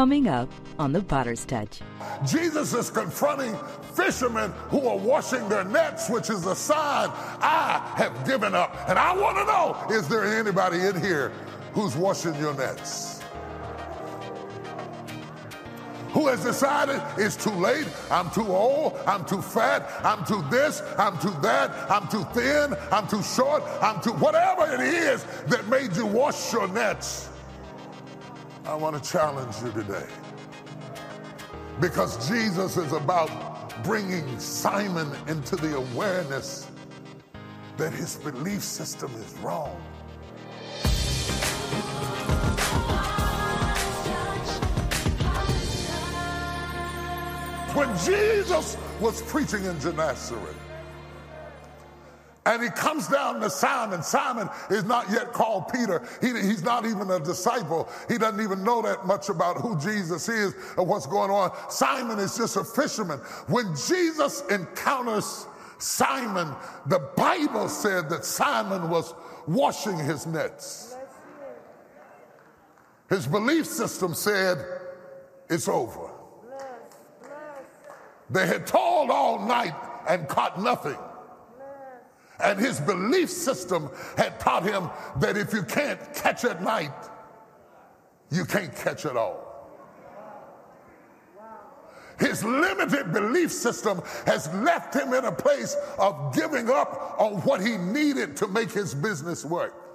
Coming up on the Potter's Touch. Jesus is confronting fishermen who are washing their nets, which is a sign I have given up. And I want to know is there anybody in here who's washing your nets? Who has decided it's too late, I'm too old, I'm too fat, I'm too this, I'm too that, I'm too thin, I'm too short, I'm too whatever it is that made you wash your nets. I want to challenge you today. Because Jesus is about bringing Simon into the awareness that his belief system is wrong. When Jesus was preaching in Gennesaret, and he comes down to Simon. Simon is not yet called Peter. He, he's not even a disciple. He doesn't even know that much about who Jesus is or what's going on. Simon is just a fisherman. When Jesus encounters Simon, the Bible said that Simon was washing his nets. His belief system said, It's over. They had toiled all night and caught nothing. And his belief system had taught him that if you can't catch at night, you can't catch at all. His limited belief system has left him in a place of giving up on what he needed to make his business work.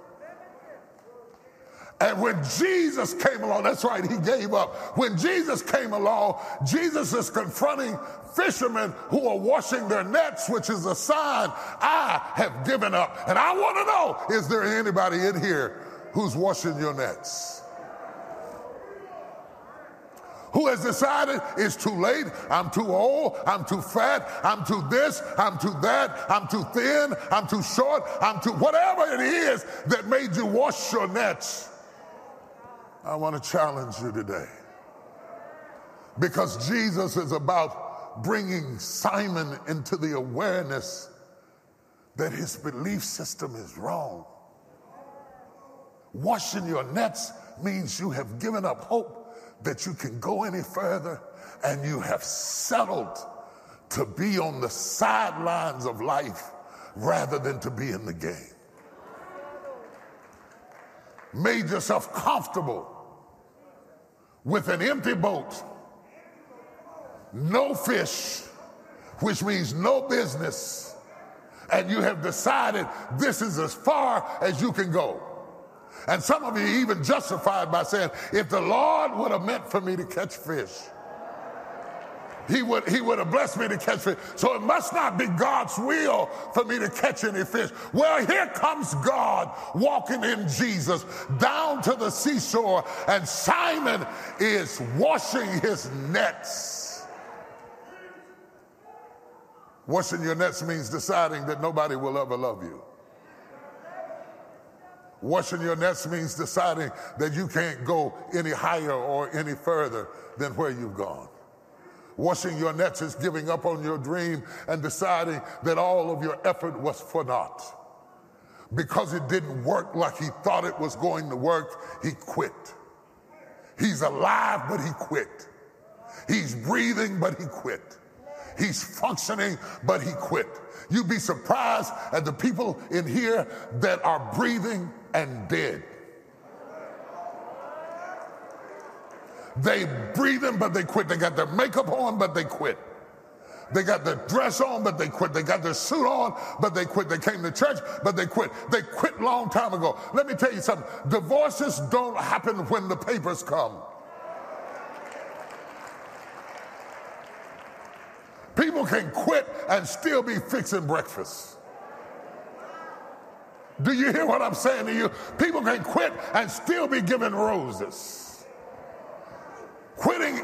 And when Jesus came along, that's right, he gave up. When Jesus came along, Jesus is confronting fishermen who are washing their nets, which is a sign I have given up. And I want to know is there anybody in here who's washing your nets? Who has decided it's too late, I'm too old, I'm too fat, I'm too this, I'm too that, I'm too thin, I'm too short, I'm too whatever it is that made you wash your nets. I want to challenge you today because Jesus is about bringing Simon into the awareness that his belief system is wrong. Washing your nets means you have given up hope that you can go any further and you have settled to be on the sidelines of life rather than to be in the game. Made yourself comfortable with an empty boat, no fish, which means no business, and you have decided this is as far as you can go. And some of you even justified by saying, if the Lord would have meant for me to catch fish, he would, he would have blessed me to catch fish. So it must not be God's will for me to catch any fish. Well, here comes God walking in Jesus down to the seashore, and Simon is washing his nets. Washing your nets means deciding that nobody will ever love you. Washing your nets means deciding that you can't go any higher or any further than where you've gone. Washing your nets is giving up on your dream and deciding that all of your effort was for naught. Because it didn't work like he thought it was going to work, he quit. He's alive, but he quit. He's breathing, but he quit. He's functioning, but he quit. You'd be surprised at the people in here that are breathing and dead. They breathing, but they quit. They got their makeup on, but they quit. They got their dress on, but they quit. They got their suit on, but they quit. They came to church, but they quit. They quit long time ago. Let me tell you something. Divorces don't happen when the papers come. People can quit and still be fixing breakfast. Do you hear what I'm saying to you? People can quit and still be giving roses.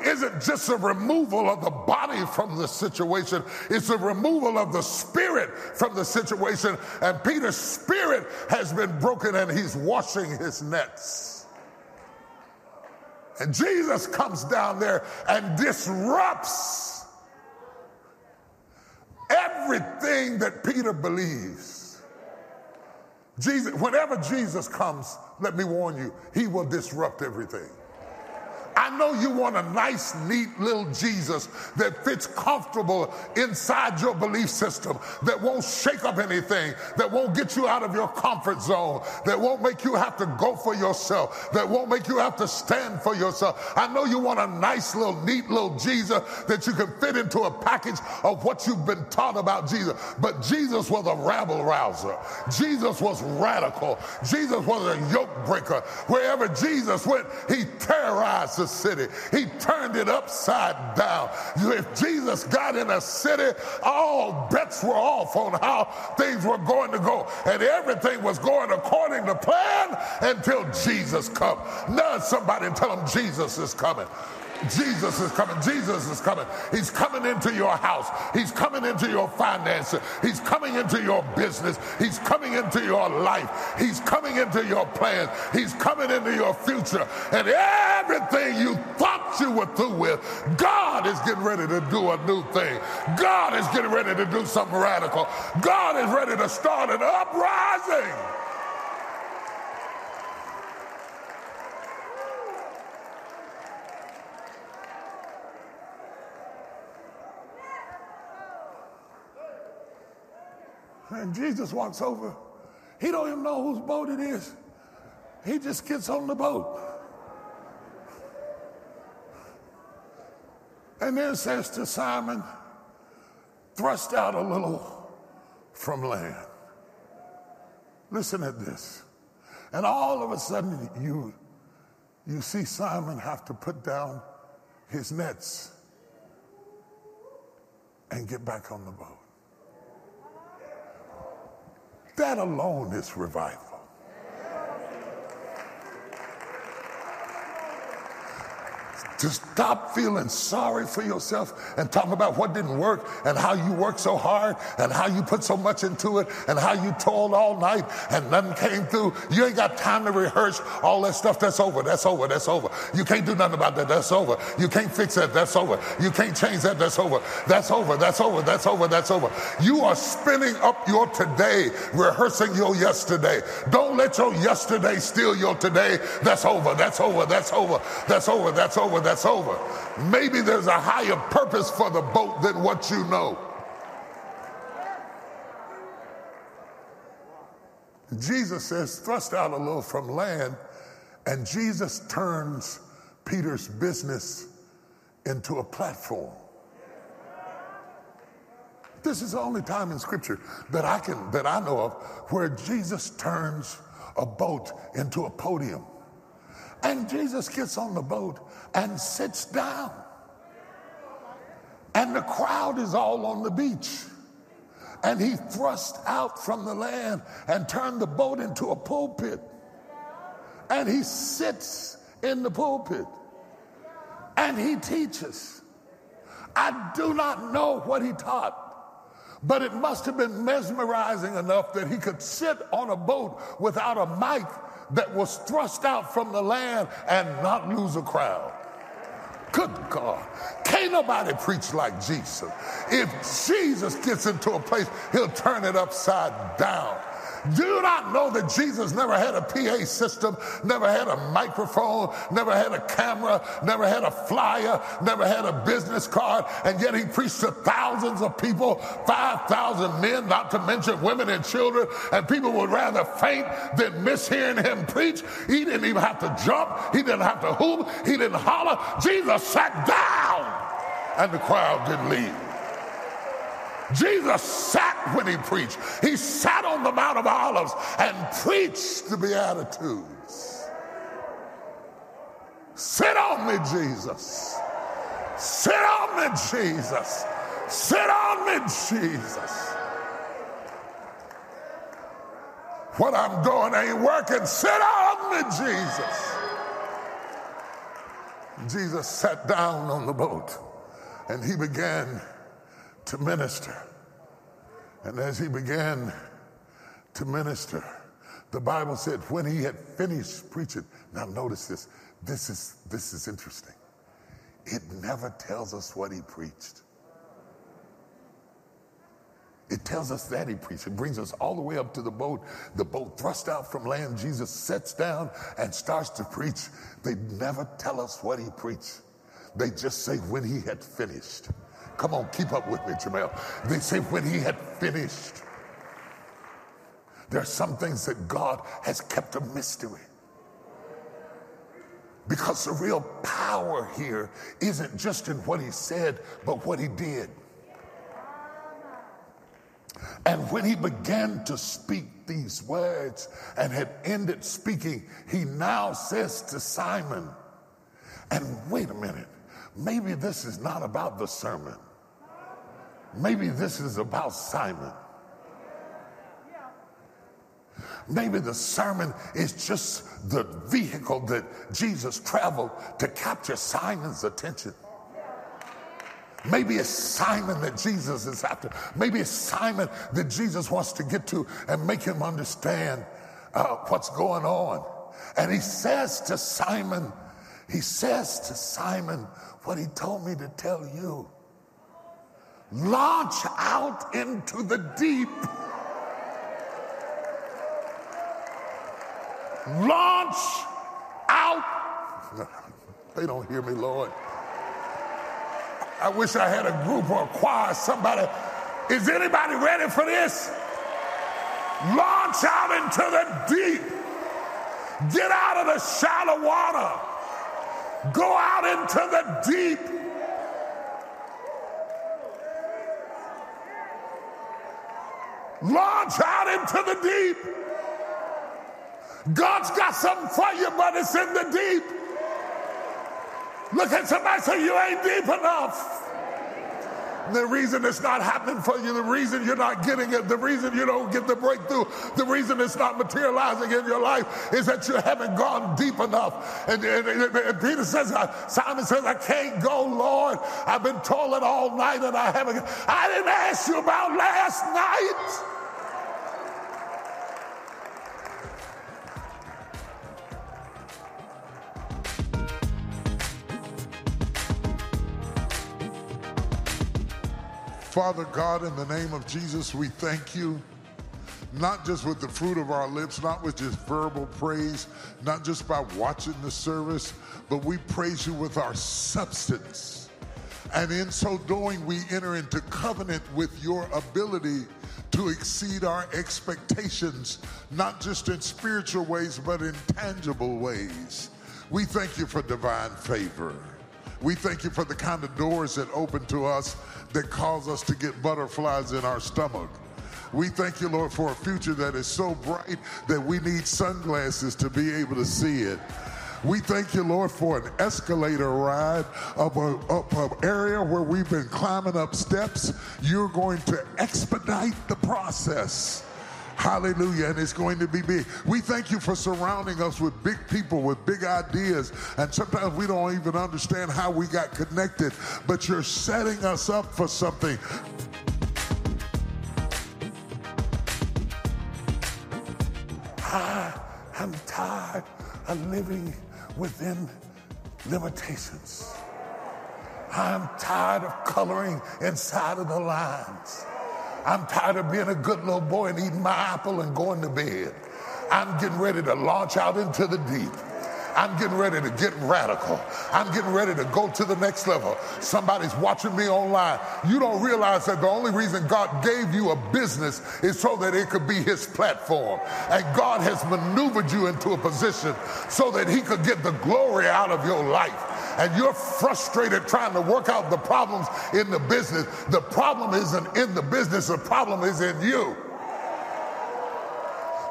Isn't just a removal of the body from the situation, it's a removal of the spirit from the situation. And Peter's spirit has been broken and he's washing his nets. And Jesus comes down there and disrupts everything that Peter believes. Jesus, whenever Jesus comes, let me warn you, he will disrupt everything. I know you want a nice, neat little Jesus that fits comfortable inside your belief system, that won't shake up anything, that won't get you out of your comfort zone, that won't make you have to go for yourself, that won't make you have to stand for yourself. I know you want a nice little, neat little Jesus that you can fit into a package of what you've been taught about Jesus. But Jesus was a rabble rouser. Jesus was radical. Jesus was a yoke breaker. Wherever Jesus went, he terrorized the city. He turned it upside down. If Jesus got in a city, all bets were off on how things were going to go. And everything was going according to plan until Jesus come. Nudge somebody tell them Jesus is coming. Jesus is coming. Jesus is coming. He's coming into your house. He's coming into your finances. He's coming into your business. He's coming into your life. He's coming into your plans. He's coming into your future. And everything you thought you were through with, God is getting ready to do a new thing. God is getting ready to do something radical. God is ready to start an uprising. And Jesus walks over. He don't even know whose boat it is. He just gets on the boat. And then says to Simon, thrust out a little from land. Listen at this. And all of a sudden, you, you see Simon have to put down his nets and get back on the boat. That alone is revival. To stop feeling sorry for yourself and talk about what didn't work and how you worked so hard and how you put so much into it and how you toiled all night and nothing came through. You ain't got time to rehearse all that stuff. That's over. That's over. That's over. You can't do nothing about that. That's over. You can't fix that. That's over. You can't change that. That's over. That's over. That's over. That's over. That's over. You are spinning up your today, rehearsing your yesterday. Don't let your yesterday steal your today. That's over. That's over. That's over. That's over. That's over. That's that's over. Maybe there's a higher purpose for the boat than what you know. Jesus says, thrust out a little from land, and Jesus turns Peter's business into a platform. This is the only time in scripture that I can that I know of where Jesus turns a boat into a podium. And Jesus gets on the boat and sits down. And the crowd is all on the beach. And he thrust out from the land and turned the boat into a pulpit. And he sits in the pulpit and he teaches. I do not know what he taught, but it must have been mesmerizing enough that he could sit on a boat without a mic that was thrust out from the land and not lose a crowd. Good God. Can't nobody preach like Jesus. If Jesus gets into a place, he'll turn it upside down. Do you not know that Jesus never had a PA system, never had a microphone, never had a camera, never had a flyer, never had a business card, and yet he preached to thousands of people, 5,000 men, not to mention women and children, and people would rather faint than miss hearing him preach. He didn't even have to jump, he didn't have to hoop, he didn't holler. Jesus sat down, and the crowd didn't leave. Jesus sat when he preached. He sat on the Mount of Olives and preached the Beatitudes. Sit on me, Jesus. Sit on me, Jesus. Sit on me, Jesus. What I'm doing ain't working. Sit on me, Jesus. Jesus sat down on the boat and he began to minister. And as he began to minister, the Bible said when he had finished preaching, now notice this, this is, this is interesting. It never tells us what he preached. It tells us that he preached. It brings us all the way up to the boat. The boat thrust out from land. Jesus sits down and starts to preach. They never tell us what he preached. They just say when he had finished. Come on, keep up with me, Jamel. They say when he had finished. There are some things that God has kept a mystery. Because the real power here isn't just in what he said, but what he did. And when he began to speak these words and had ended speaking, he now says to Simon, and wait a minute, maybe this is not about the sermon. Maybe this is about Simon. Maybe the sermon is just the vehicle that Jesus traveled to capture Simon's attention. Maybe it's Simon that Jesus is after. Maybe it's Simon that Jesus wants to get to and make him understand uh, what's going on. And he says to Simon, he says to Simon what he told me to tell you launch out into the deep. Launch out. They don't hear me, Lord. I wish I had a group or a choir, somebody. Is anybody ready for this? Launch out into the deep. Get out of the shallow water. Go out into the deep. Launch out into the deep. God's got something for you, but it's in the deep. Look at somebody say, You ain't deep enough. The reason it's not happening for you, the reason you're not getting it, the reason you don't get the breakthrough, the reason it's not materializing in your life is that you haven't gone deep enough. And, and, and Peter says, uh, Simon says, I can't go, Lord. I've been toiling all night and I haven't. I didn't ask you about last night. Father God, in the name of Jesus, we thank you. Not just with the fruit of our lips, not with just verbal praise, not just by watching the service, but we praise you with our substance. And in so doing, we enter into covenant with your ability to exceed our expectations, not just in spiritual ways, but in tangible ways. We thank you for divine favor. We thank you for the kind of doors that open to us that cause us to get butterflies in our stomach. We thank you, Lord, for a future that is so bright that we need sunglasses to be able to see it. We thank you, Lord, for an escalator ride up up an area where we've been climbing up steps. You're going to expedite the process. Hallelujah. And it's going to be big. We thank you for surrounding us with big people with big ideas. And sometimes we don't even understand how we got connected, but you're setting us up for something. I am tired of living within limitations. I'm tired of coloring inside of the lines. I'm tired of being a good little boy and eating my apple and going to bed. I'm getting ready to launch out into the deep. I'm getting ready to get radical. I'm getting ready to go to the next level. Somebody's watching me online. You don't realize that the only reason God gave you a business is so that it could be his platform. And God has maneuvered you into a position so that he could get the glory out of your life and you're frustrated trying to work out the problems in the business, the problem isn't in the business, the problem is in you.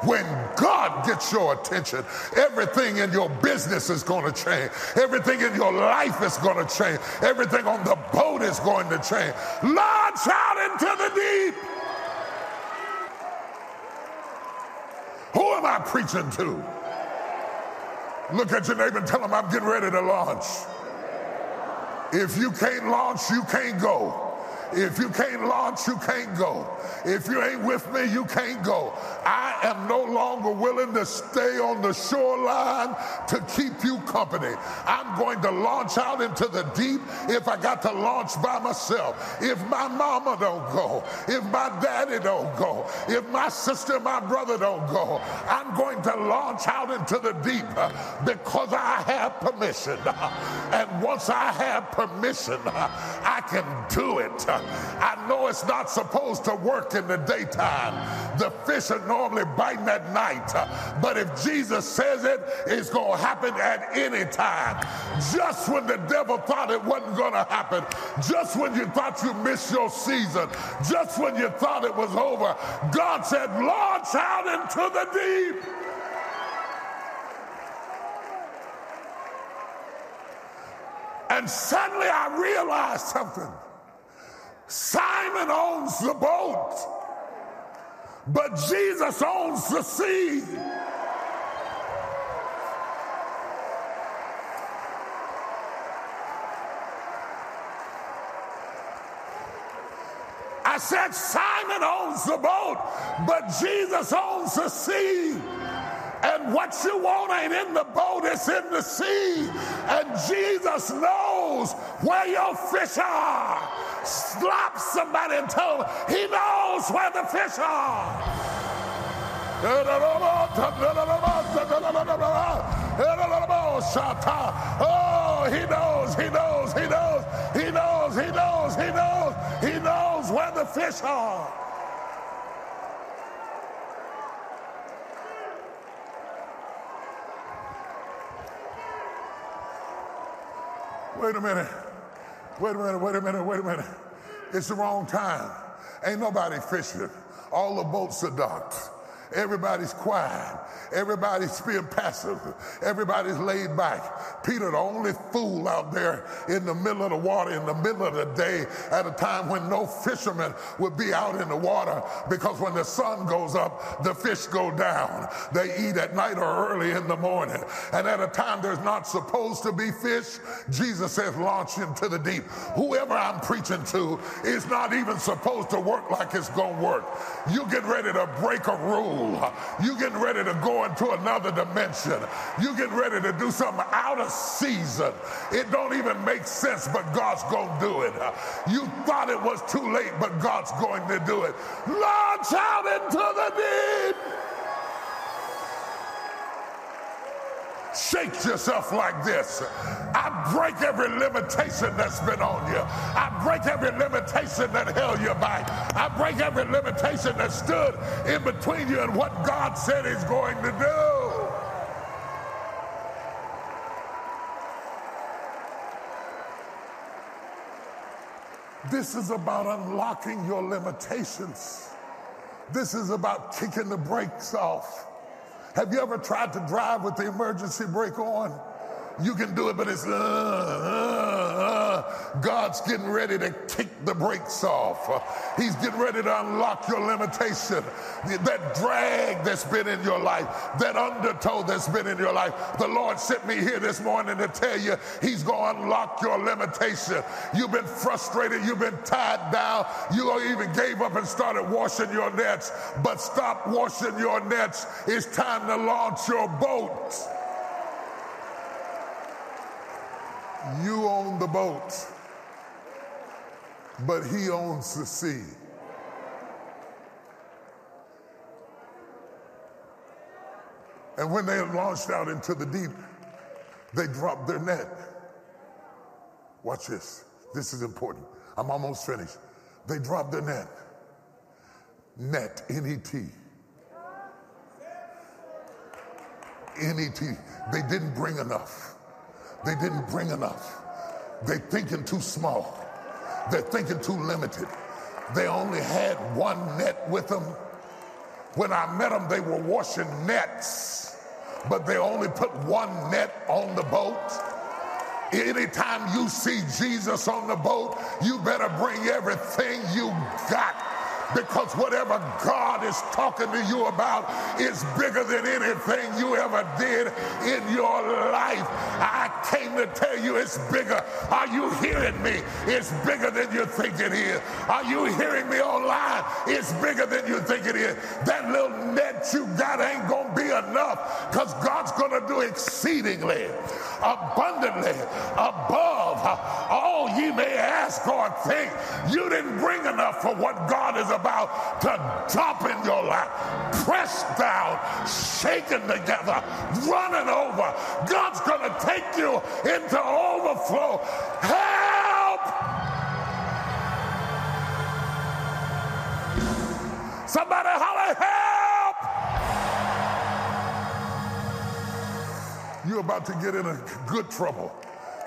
When God gets your attention, everything in your business is going to change. Everything in your life is going to change. Everything on the boat is going to change. Launch out into the deep. Who am I preaching to? Look at your neighbor and tell him I'm getting ready to launch. If you can't launch, you can't go. If you can't launch, you can't go. If you ain't with me, you can't go. I am no longer willing to stay on the shoreline to keep you company. I'm going to launch out into the deep if I got to launch by myself. If my mama don't go, if my daddy don't go, if my sister, my brother don't go, I'm going to launch out into the deep uh, because I have permission. And once I have permission, uh, I can do it. Uh, I know it's not supposed to work in the daytime. The fish are normally biting at night. But if Jesus says it, it's going to happen at any time. Just when the devil thought it wasn't going to happen, just when you thought you missed your season, just when you thought it was over, God said, launch out into the deep. And suddenly I realized something. Simon owns the boat, but Jesus owns the sea. I said, Simon owns the boat, but Jesus owns the sea. And what you want ain't in the boat, it's in the sea. And Jesus knows where your fish are. Slap somebody and tell them he knows where the fish are. Oh, he knows, he knows, he knows, he knows, he knows, he knows, he knows where the fish are. Wait a minute. Wait a minute, wait a minute, wait a minute. It's the wrong time. Ain't nobody fishing. All the boats are docked. Everybody's quiet. Everybody's being passive. Everybody's laid back. Peter, the only fool out there in the middle of the water, in the middle of the day, at a time when no fisherman would be out in the water because when the sun goes up, the fish go down. They eat at night or early in the morning. And at a time there's not supposed to be fish, Jesus says, launch into the deep. Whoever I'm preaching to is not even supposed to work like it's going to work. You get ready to break a rule. You getting ready to go into another dimension. You getting ready to do something out of season. It don't even make sense, but God's to do it. You thought it was too late, but God's going to do it. Launch out into the deep. Shake yourself like this. I break every limitation that's been on you. I break every limitation that held you back. I break every limitation that stood in between you and what God said He's going to do. This is about unlocking your limitations. This is about kicking the brakes off. Have you ever tried to drive with the emergency brake on? You can do it, but it's uh, uh. God's getting ready to kick the brakes off. He's getting ready to unlock your limitation. That drag that's been in your life, that undertow that's been in your life. The Lord sent me here this morning to tell you He's going to unlock your limitation. You've been frustrated, you've been tied down, you even gave up and started washing your nets. But stop washing your nets. It's time to launch your boat. You own the boat, but he owns the sea. And when they launched out into the deep, they dropped their net. Watch this. This is important. I'm almost finished. They dropped their net. Net, N E T. N E T. They didn't bring enough. They didn't bring enough. They're thinking too small. They're thinking too limited. They only had one net with them. When I met them, they were washing nets, but they only put one net on the boat. Anytime you see Jesus on the boat, you better bring everything you got because whatever God is talking to you about is bigger than anything you ever did in your life. I came to tell you it's bigger. Are you hearing me? It's bigger than you think it is. Are you hearing me online? It's bigger than you think it is. That little net you got ain't going to be enough because God's going to do exceedingly, abundantly, above all oh, ye may ask or think. You didn't bring enough for what God is about to drop in your lap. Pressed down, shaken together, running over. God's going to take you into overflow. Help! Somebody holler, help! You're about to get in a good trouble.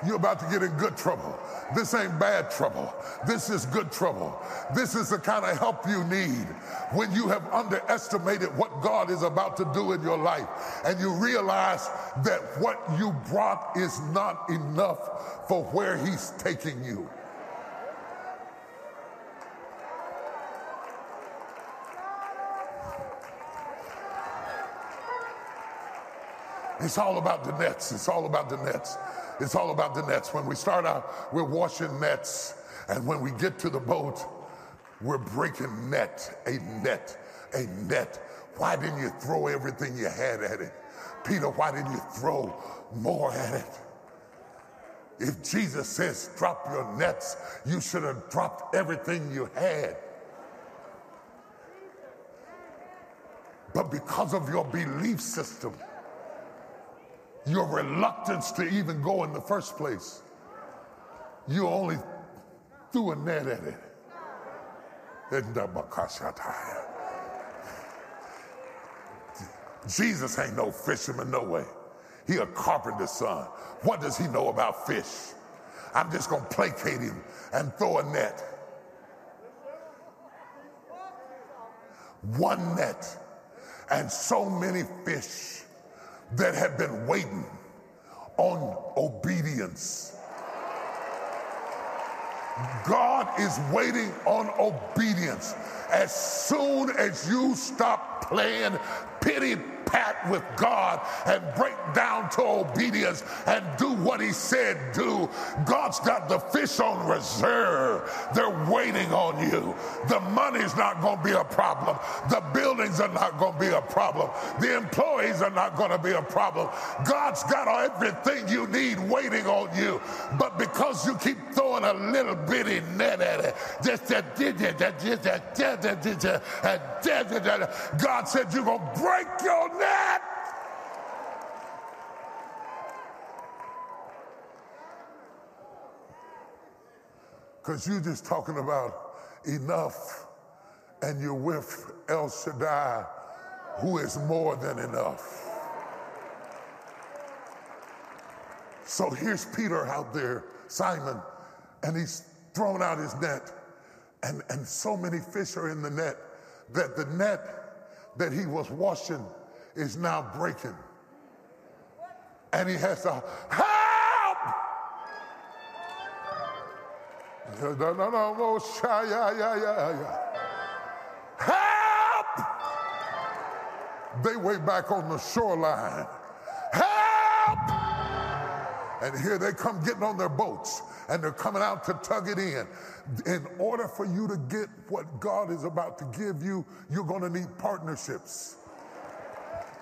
You're about to get in good trouble. This ain't bad trouble. This is good trouble. This is the kind of help you need when you have underestimated what God is about to do in your life and you realize that what you brought is not enough for where He's taking you. It's all about the nets. It's all about the nets. It's all about the nets. When we start out, we're washing nets. And when we get to the boat, we're breaking net, a net, a net. Why didn't you throw everything you had at it? Peter, why didn't you throw more at it? If Jesus says drop your nets, you should have dropped everything you had. But because of your belief system, your reluctance to even go in the first place. You only threw a net at it. Jesus ain't no fisherman, no way. He a carpenter's son. What does he know about fish? I'm just gonna placate him and throw a net. One net and so many fish that have been waiting on obedience. God is waiting on obedience. As soon as you stop playing pity pat with God and break down to obedience and do what He said do. God's got the fish on reserve. They're waiting on you. The money's not going to be a problem. The buildings are not going to be a problem. The employees are not going to be a problem. God's got everything you need waiting on you. But because you keep throwing a little bitty net at it, just God said you're going to break your net. Because you're just talking about enough and you're with El Shaddai, who is more than enough. So here's Peter out there, Simon, and he's thrown out his net, and, and so many fish are in the net that the net that he was washing is now breaking. And he has to help. No, no, no, no, yeah, yeah, yeah, Help! They way back on the shoreline. Help! And here they come getting on their boats and they're coming out to tug it in. In order for you to get what God is about to give you, you're going to need partnerships.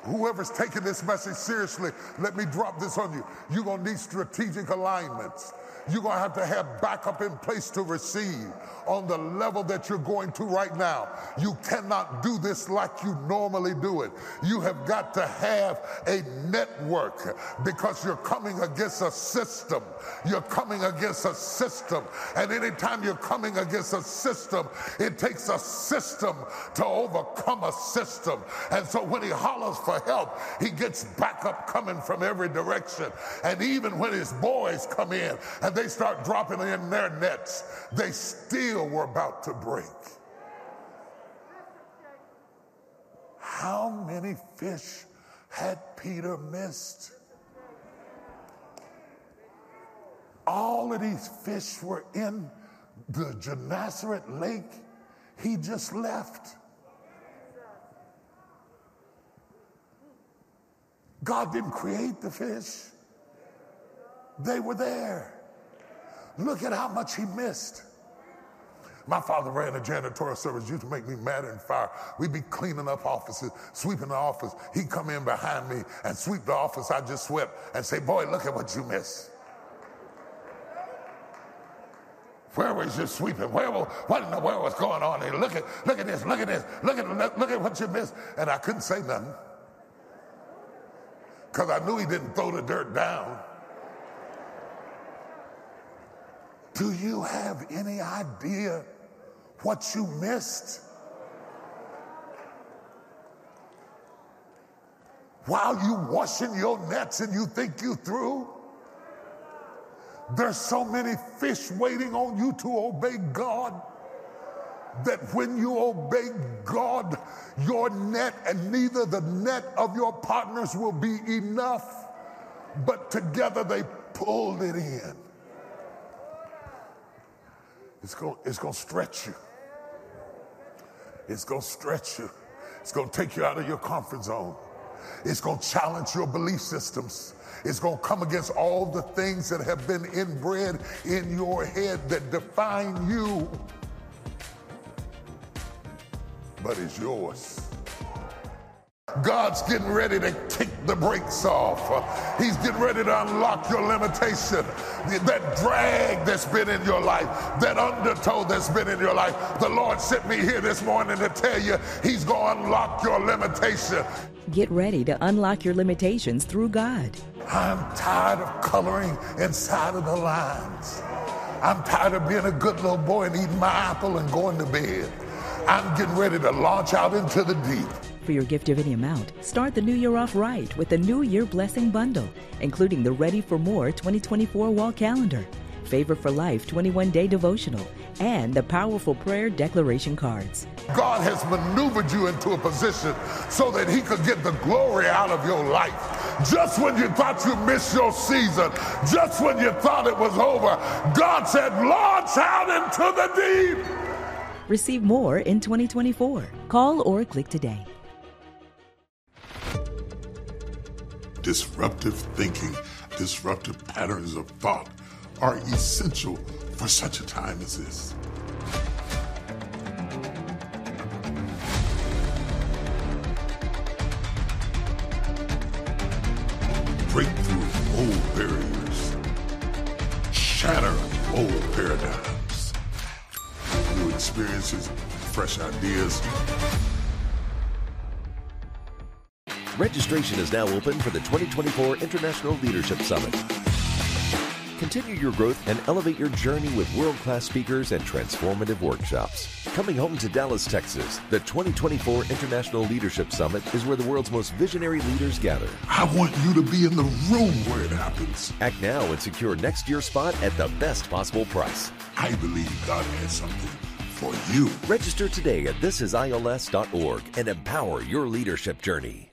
Whoever's taking this message seriously, let me drop this on you. You're going to need strategic alignments. You're going to have to have backup in place to receive on the level that you're going to right now. You cannot do this like you normally do it. You have got to have a network because you're coming against a system. You're coming against a system. And anytime you're coming against a system, it takes a system to overcome a system. And so when he hollers for help, he gets backup coming from every direction. And even when his boys come in and they start dropping in their nets, they still were about to break. How many fish had Peter missed? All of these fish were in the Gennesaret lake He just left. God didn't create the fish. They were there. Look at how much he missed. My father ran a janitorial service, used to make me mad and fire. We'd be cleaning up offices, sweeping the office. He'd come in behind me and sweep the office I just swept and say, Boy, look at what you missed. Where was you sweeping? Where, what in the world was going on here? Look at, look at this, look at this, look at, look, look at what you missed. And I couldn't say nothing because I knew he didn't throw the dirt down. Do you have any idea what you missed? While you washing your nets and you think you through? There's so many fish waiting on you to obey God that when you obey God, your net and neither the net of your partners will be enough, but together they pulled it in. It's going it's gonna stretch you. It's going to stretch you. It's going to take you out of your comfort zone. It's going to challenge your belief systems. It's going to come against all the things that have been inbred in your head that define you. But it's yours. God's getting ready to kick the brakes off. He's getting ready to unlock your limitation. That drag that's been in your life, that undertow that's been in your life. The Lord sent me here this morning to tell you He's going to unlock your limitation. Get ready to unlock your limitations through God. I'm tired of coloring inside of the lines. I'm tired of being a good little boy and eating my apple and going to bed. I'm getting ready to launch out into the deep. For your gift of any amount, start the new year off right with the New Year Blessing Bundle, including the Ready for More 2024 wall calendar, Favor for Life 21 day devotional, and the powerful prayer declaration cards. God has maneuvered you into a position so that He could get the glory out of your life. Just when you thought you missed your season, just when you thought it was over, God said, Launch out into the deep. Receive more in 2024. Call or click today. Disruptive thinking, disruptive patterns of thought are essential for such a time as this. Break through old barriers, shatter old paradigms, new experiences, fresh ideas Registration is now open for the 2024 International Leadership Summit. Continue your growth and elevate your journey with world class speakers and transformative workshops. Coming home to Dallas, Texas, the 2024 International Leadership Summit is where the world's most visionary leaders gather. I want you to be in the room where it happens. Act now and secure next year's spot at the best possible price. I believe God has something for you. Register today at thisisils.org and empower your leadership journey.